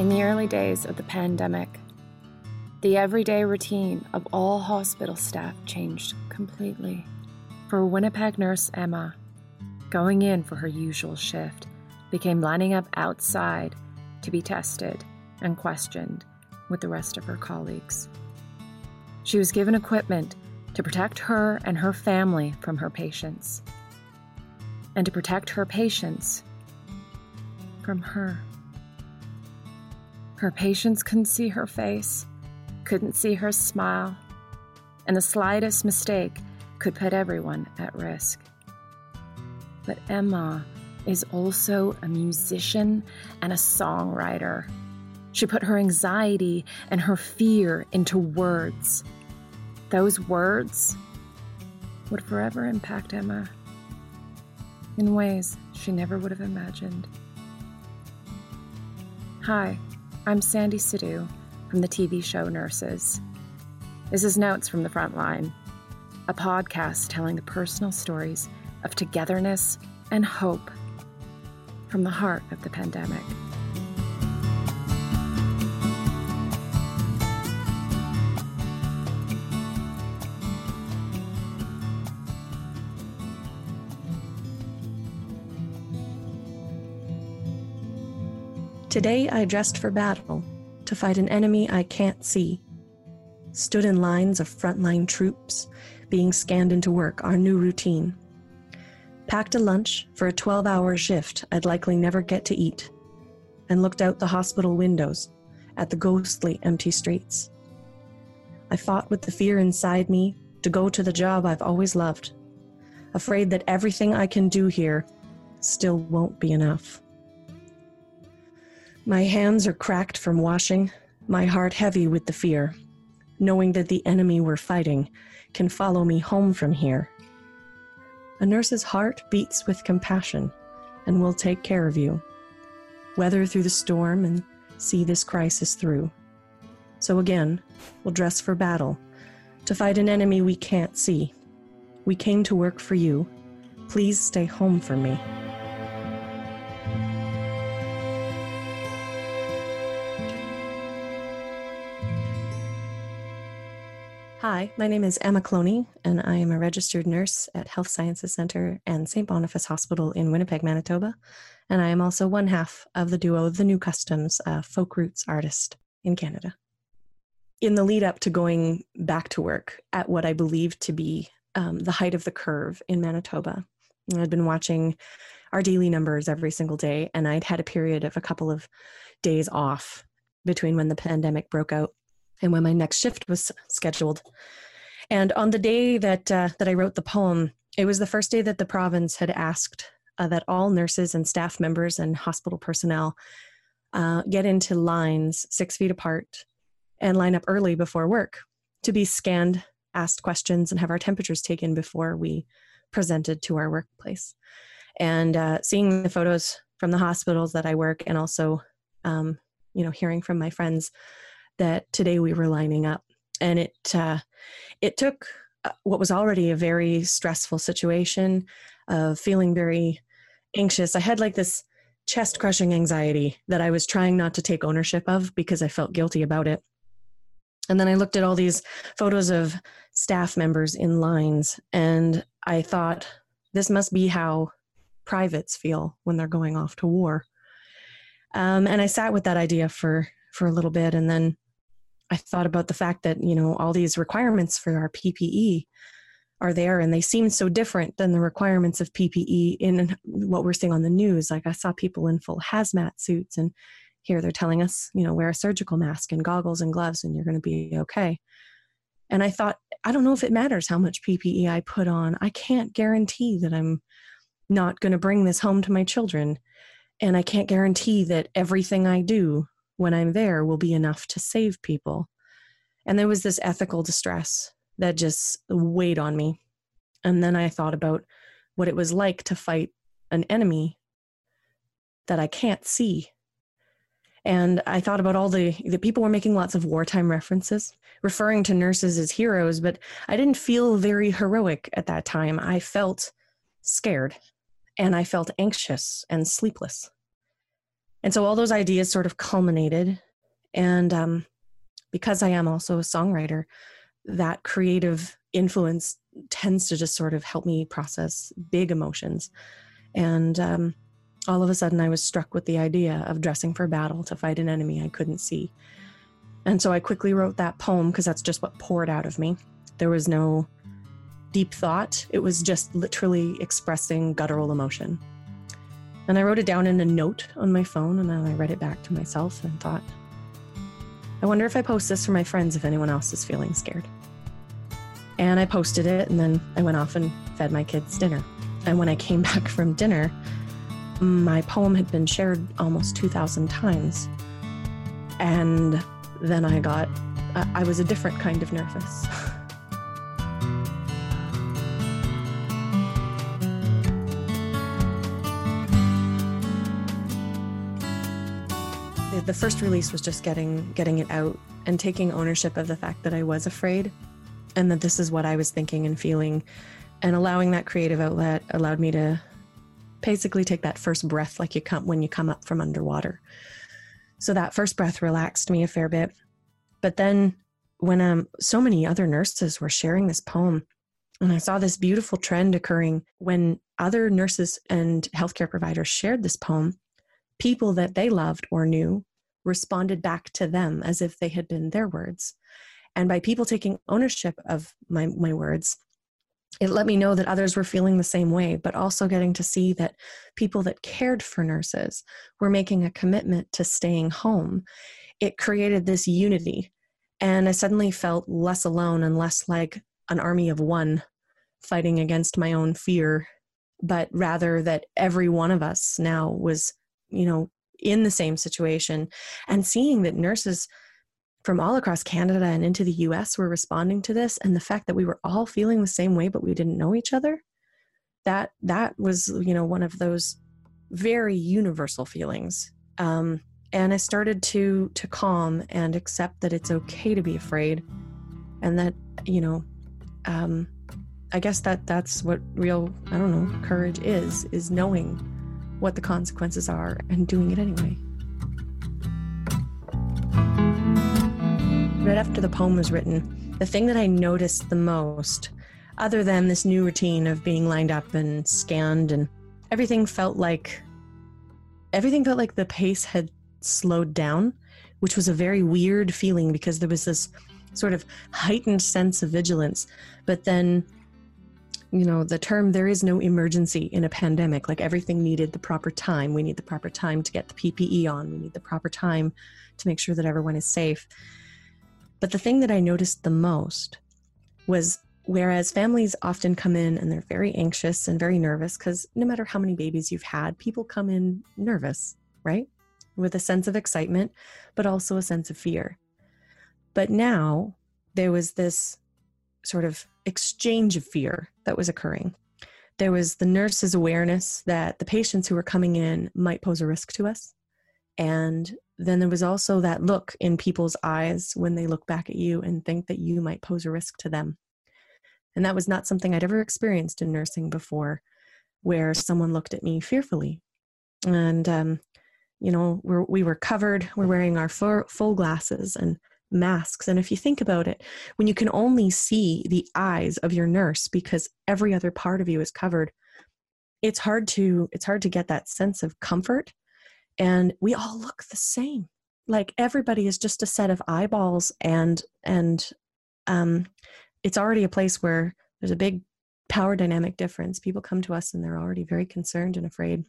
In the early days of the pandemic, the everyday routine of all hospital staff changed completely. For Winnipeg nurse Emma, going in for her usual shift became lining up outside to be tested and questioned with the rest of her colleagues. She was given equipment to protect her and her family from her patients, and to protect her patients from her. Her patients couldn't see her face, couldn't see her smile, and the slightest mistake could put everyone at risk. But Emma is also a musician and a songwriter. She put her anxiety and her fear into words. Those words would forever impact Emma in ways she never would have imagined. Hi, I'm Sandy Sidhu from the TV show Nurses. This is Notes from the Frontline, a podcast telling the personal stories of togetherness and hope from the heart of the pandemic. Today I dressed for battle to fight an enemy I can't see. Stood in lines of frontline troops, being scanned into work, our new routine. Packed a lunch for a 12 hour shift I'd likely never get to eat, and looked out the hospital windows at the ghostly empty streets. I fought with the fear inside me to go to the job I've always loved, afraid that everything I can do here still won't be enough. My hands are cracked from washing, my heart heavy with the fear, knowing that the enemy we're fighting can follow me home from here. A nurse's heart beats with compassion and will take care of you. Weather through the storm and see this crisis through. So again, we'll dress for battle to fight an enemy we can't see. We came to work for you. Please stay home for me. Hi, my name is Emma Cloney, and I am a registered nurse at Health Sciences Centre and St. Boniface Hospital in Winnipeg, Manitoba. And I am also one half of the duo The New Customs, a folk roots artist in Canada. In the lead up to going back to work at what I believe to be um, the height of the curve in Manitoba, I'd been watching our daily numbers every single day, and I'd had a period of a couple of days off between when the pandemic broke out and when my next shift was scheduled. And on the day that uh, that I wrote the poem, it was the first day that the province had asked uh, that all nurses and staff members and hospital personnel uh, get into lines six feet apart and line up early before work to be scanned, asked questions, and have our temperatures taken before we presented to our workplace. And uh, seeing the photos from the hospitals that I work, and also, um, you know, hearing from my friends that today we were lining up, and it uh, it took uh, what was already a very stressful situation of feeling very anxious. I had like this chest crushing anxiety that I was trying not to take ownership of because I felt guilty about it. And then I looked at all these photos of staff members in lines, and I thought, this must be how privates feel when they're going off to war. Um, and I sat with that idea for for a little bit, and then I thought about the fact that, you know, all these requirements for our PPE are there and they seem so different than the requirements of PPE in what we're seeing on the news. Like I saw people in full hazmat suits and here they're telling us, you know, wear a surgical mask and goggles and gloves and you're going to be okay. And I thought, I don't know if it matters how much PPE I put on. I can't guarantee that I'm not going to bring this home to my children. And I can't guarantee that everything I do when I'm there will be enough to save people. And there was this ethical distress that just weighed on me. And then I thought about what it was like to fight an enemy that I can't see. And I thought about all the, the people were making lots of wartime references, referring to nurses as heroes, but I didn't feel very heroic at that time. I felt scared and I felt anxious and sleepless. And so all those ideas sort of culminated. And um, because I am also a songwriter, that creative influence tends to just sort of help me process big emotions. And um, all of a sudden, I was struck with the idea of dressing for battle to fight an enemy I couldn't see. And so I quickly wrote that poem because that's just what poured out of me. There was no deep thought, it was just literally expressing guttural emotion. And I wrote it down in a note on my phone and then I read it back to myself and thought, I wonder if I post this for my friends if anyone else is feeling scared. And I posted it and then I went off and fed my kids dinner. And when I came back from dinner, my poem had been shared almost 2,000 times. And then I got, I was a different kind of nervous. the first release was just getting getting it out and taking ownership of the fact that I was afraid and that this is what I was thinking and feeling and allowing that creative outlet allowed me to basically take that first breath like you come when you come up from underwater. So that first breath relaxed me a fair bit. But then when um, so many other nurses were sharing this poem, and I saw this beautiful trend occurring when other nurses and healthcare providers shared this poem, people that they loved or knew responded back to them as if they had been their words. And by people taking ownership of my, my words, it let me know that others were feeling the same way, but also getting to see that people that cared for nurses were making a commitment to staying home. It created this unity. And I suddenly felt less alone and less like an army of one fighting against my own fear, but rather that every one of us now was, you know, in the same situation and seeing that nurses from all across Canada and into the US were responding to this and the fact that we were all feeling the same way but we didn't know each other that that was you know one of those very universal feelings. Um, and I started to to calm and accept that it's okay to be afraid and that you know um, I guess that that's what real I don't know courage is is knowing what the consequences are and doing it anyway. Right after the poem was written, the thing that I noticed the most, other than this new routine of being lined up and scanned and everything felt like everything felt like the pace had slowed down, which was a very weird feeling because there was this sort of heightened sense of vigilance, but then you know the term there is no emergency in a pandemic. Like everything needed the proper time. We need the proper time to get the ppe on. We need the proper time to make sure that everyone is safe. But the thing that i noticed the most was whereas families often come in and they're very anxious and very nervous because no matter how many babies you've had people come in nervous right? With a sense of excitement but also a sense of fear. But now there was this sort of exchange of fear that was occurring. There was the nurse's awareness that the patients who were coming in might pose a risk to us. And then there was also that look in people's eyes when they look back at you and think that you might pose a risk to them. And that was not something I'd ever experienced in nursing before, where someone looked at me fearfully. And, um, you know, we're, we were covered, we're wearing our full, full glasses, and masks. And if you think about it, when you can only see the eyes of your nurse because every other part of you is covered, it's hard to it's hard to get that sense of comfort. And we all look the same. Like everybody is just a set of eyeballs and and um it's already a place where there's a big power dynamic difference. People come to us and they're already very concerned and afraid.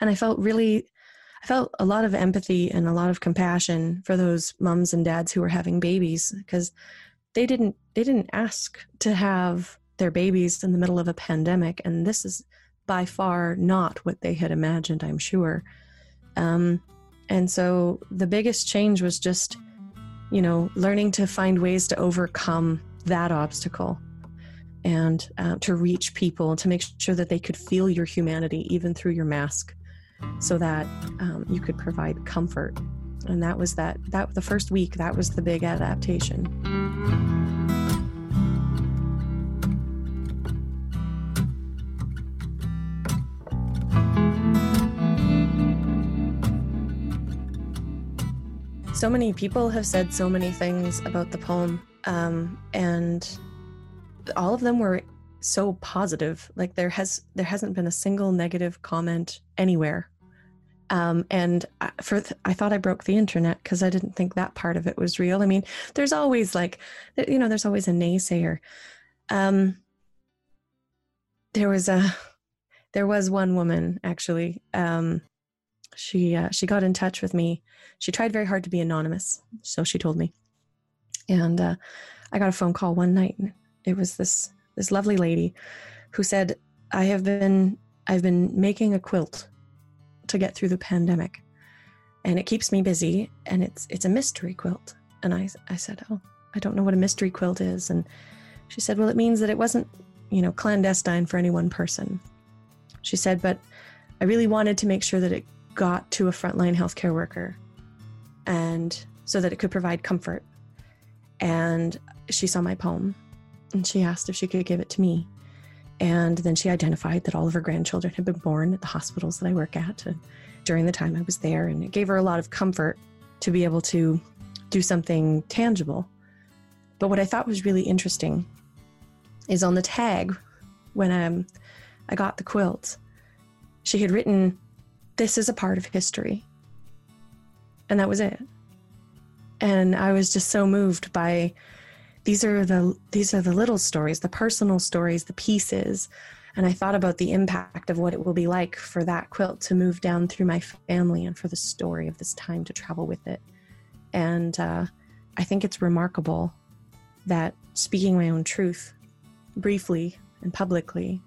And I felt really I felt a lot of empathy and a lot of compassion for those moms and dads who were having babies because they didn't they didn't ask to have their babies in the middle of a pandemic and this is by far not what they had imagined i'm sure. Um, and so the biggest change was just you know learning to find ways to overcome that obstacle and uh, to reach people to make sure that they could feel your humanity even through your mask so that um, you could provide comfort. And that was that that the first week that was the big adaptation. So many people have said so many things about the poem um, and all of them were so positive like there has there hasn't been a single negative comment anywhere um, and I, for th- I thought I broke the internet because I didn't think that part of it was real. I mean, there's always like, you know, there's always a naysayer. Um, there was a, there was one woman actually. Um, she uh, she got in touch with me. She tried very hard to be anonymous, so she told me. And uh, I got a phone call one night. And it was this this lovely lady who said, "I have been I've been making a quilt to get through the pandemic. And it keeps me busy and it's it's a mystery quilt. And I I said, "Oh, I don't know what a mystery quilt is." And she said, "Well, it means that it wasn't, you know, clandestine for any one person." She said, "But I really wanted to make sure that it got to a frontline healthcare worker and so that it could provide comfort." And she saw my poem and she asked if she could give it to me. And then she identified that all of her grandchildren had been born at the hospitals that I work at during the time I was there. And it gave her a lot of comfort to be able to do something tangible. But what I thought was really interesting is on the tag when um, I got the quilt, she had written, This is a part of history. And that was it. And I was just so moved by these are the these are the little stories the personal stories the pieces. And i thought about the impact of what it will be like for that quilt to move down through my family and for the story of this time to travel with it. And uh, i think it's remarkable that speaking my own truth briefly and publicly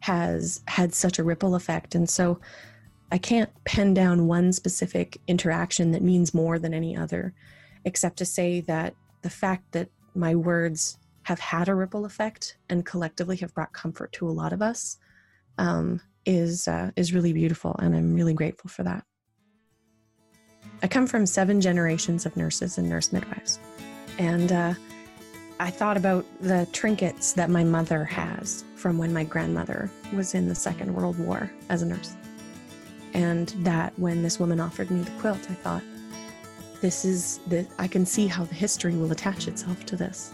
has had such a ripple effect. And so i can't pen down one specific interaction that means more than any other except to say that the fact that my words have had a ripple effect and collectively have brought comfort to a lot of us um, is uh, is really beautiful, and I'm really grateful for that. I come from seven generations of nurses and nurse midwives, and uh, I thought about the trinkets that my mother has from when my grandmother was in the Second World War as a nurse, and that when this woman offered me the quilt, I thought, this is the I can see how the history will attach itself to this.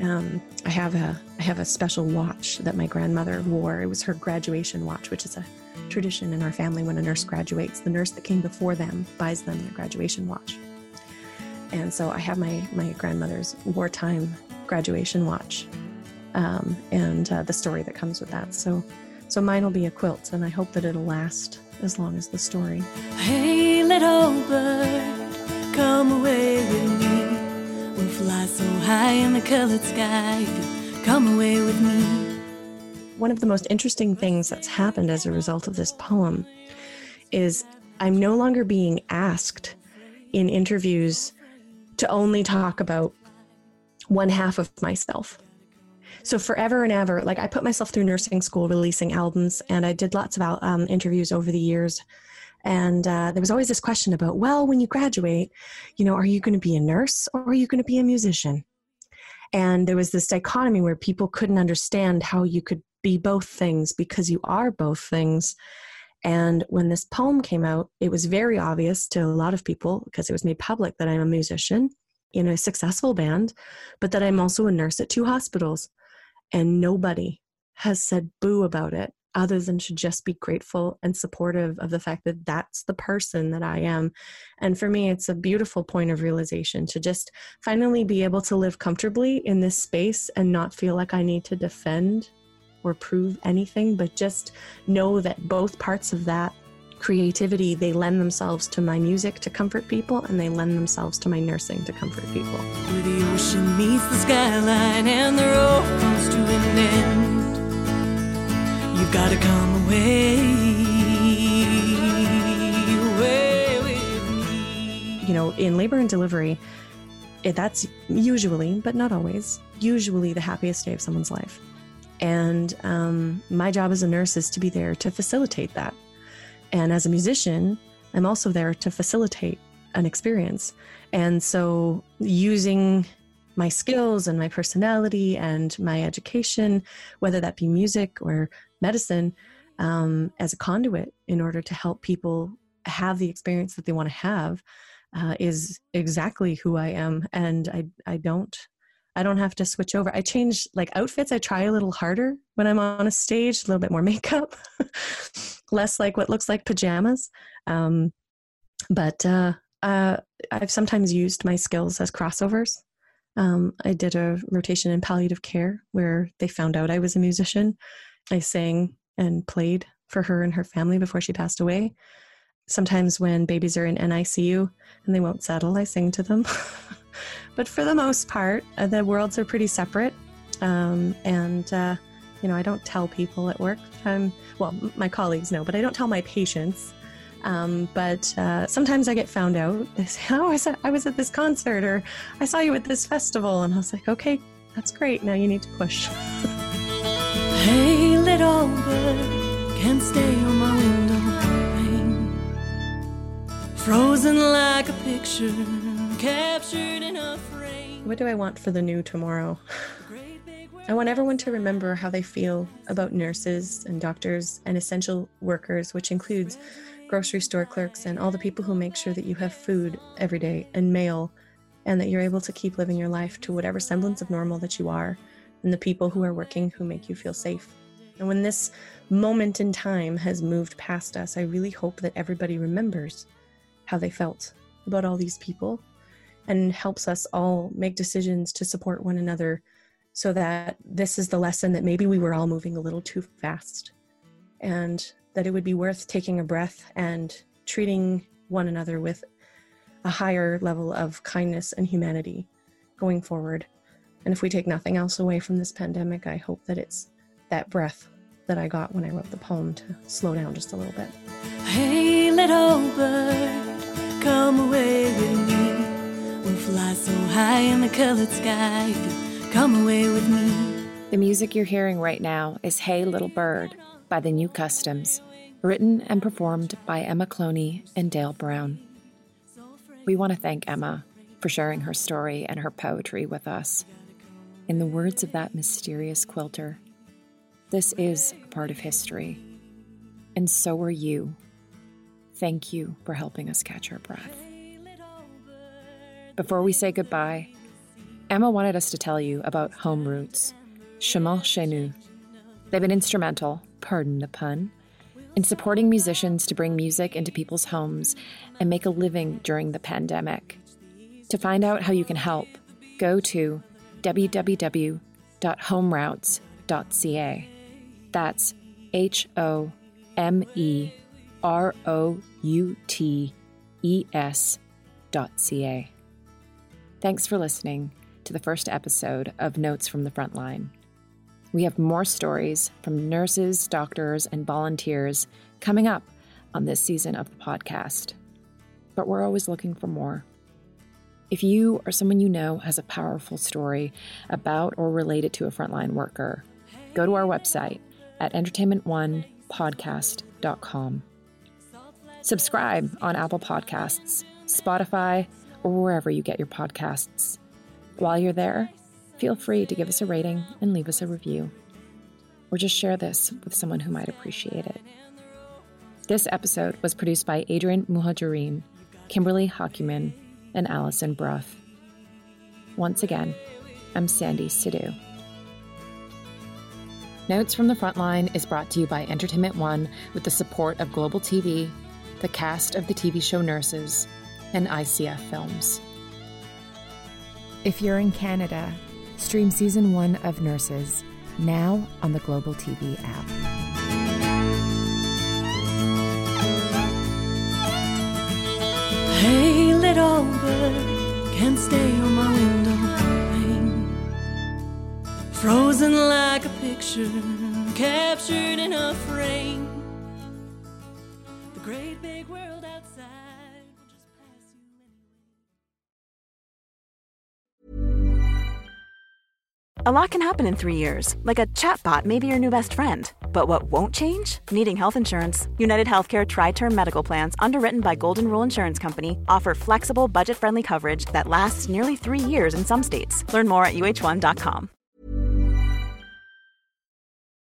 Um, I have a I have a special watch that my grandmother wore. It was her graduation watch, which is a tradition in our family when a nurse graduates. The nurse that came before them buys them their graduation watch. And so I have my my grandmother's wartime graduation watch, um, and uh, the story that comes with that. So so mine will be a quilt, and I hope that it'll last as long as the story. Hey, little bird come away with me. We'll fly so high in the colored sky. Come away with me. One of the most interesting things that's happened as a result of this poem is I'm no longer being asked in interviews to only talk about one half of myself. So forever and ever, like I put myself through nursing school, releasing albums, and I did lots of um, interviews over the years and uh, there was always this question about, well, when you graduate, you know, are you going to be a nurse or are you going to be a musician? And there was this dichotomy where people couldn't understand how you could be both things because you are both things. And when this poem came out, it was very obvious to a lot of people because it was made public that I'm a musician in a successful band, but that I'm also a nurse at two hospitals. And nobody has said boo about it other than to just be grateful and supportive of the fact that that's the person that I am. And for me, it's a beautiful point of realization to just finally be able to live comfortably in this space and not feel like I need to defend or prove anything, but just know that both parts of that creativity, they lend themselves to my music to comfort people, and they lend themselves to my nursing to comfort people. The ocean meets the skyline and the road comes to an end. You've got to come away, away with me. You know, in labor and delivery, it, that's usually, but not always, usually the happiest day of someone's life. And um, my job as a nurse is to be there to facilitate that. And as a musician, I'm also there to facilitate an experience. And so using my skills and my personality and my education, whether that be music or medicine, um, as a conduit in order to help people have the experience that they want to have, uh, is exactly who I am. And I, I don't I don't have to switch over. I change like outfits. I try a little harder when I'm on a stage, a little bit more makeup, less like what looks like pajamas. Um, but uh, uh, I've sometimes used my skills as crossovers. Um, I did a rotation in palliative care where they found out I was a musician. I sang and played for her and her family before she passed away. Sometimes when babies are in NICU and they won't settle, I sing to them. but for the most part, uh, the worlds are pretty separate. Um, and, uh, you know, I don't tell people at work. I'm, well, my colleagues know, but I don't tell my patients. Um, but uh, sometimes I get found out. They say, "Oh, I at, I was at this concert," or "I saw you at this festival," and I was like, "Okay, that's great. Now you need to push." Hey, little bird, can't stay on my window pane. Frozen like a picture captured in a frame. What do I want for the new tomorrow? I want everyone to remember how they feel about nurses and doctors and essential workers, which includes grocery store clerks and all the people who make sure that you have food every day and mail and that you're able to keep living your life to whatever semblance of normal that you are, and the people who are working who make you feel safe. And when this moment in time has moved past us, I really hope that everybody remembers how they felt about all these people and helps us all make decisions to support one another so that this is the lesson that maybe we were all moving a little too fast and that it would be worth taking a breath and treating one another with a higher level of kindness and humanity going forward. And if we take nothing else away from this pandemic, I hope that it's that breath that I got when I wrote the poem to slow down just a little bit. Hey, little bird, come away with me. We'll fly so high in the colored sky. Come away with me. The music you're hearing right now is Hey Little Bird by the New Customs, written and performed by Emma Cloney and Dale Brown. We want to thank Emma for sharing her story and her poetry with us. In the words of that mysterious quilter, this is a part of history, and so are you. Thank you for helping us catch our breath. Before we say goodbye, Emma wanted us to tell you about Home Routes, Chemin Chez Nous. They've been instrumental, pardon the pun, in supporting musicians to bring music into people's homes and make a living during the pandemic. To find out how you can help, go to www.homeroutes.ca. That's H O M E R O U T E S dot C A. Thanks for listening to the first episode of Notes from the Frontline. We have more stories from nurses, doctors, and volunteers coming up on this season of the podcast. But we're always looking for more. If you or someone you know has a powerful story about or related to a frontline worker, go to our website at entertainmentonepodcast.com. Subscribe on Apple Podcasts, Spotify, or wherever you get your podcasts. While you're there, feel free to give us a rating and leave us a review. Or just share this with someone who might appreciate it. This episode was produced by Adrian Muhajirin, Kimberly Hockuman, and Allison Bruff. Once again, I'm Sandy Sidhu. Notes from the Frontline is brought to you by Entertainment One with the support of Global TV, the cast of the TV show Nurses, and ICF Films. If you're in Canada, stream season one of Nurses now on the Global TV app. Hey, little bird, can't stay on my window pane. Frozen like a picture, captured in a frame. The great big world outside will just pass you anyway. A lot can happen in three years, like a chatbot may be your new best friend. But what won't change? Needing health insurance. United Healthcare Tri Term Medical Plans, underwritten by Golden Rule Insurance Company, offer flexible, budget friendly coverage that lasts nearly three years in some states. Learn more at uh1.com.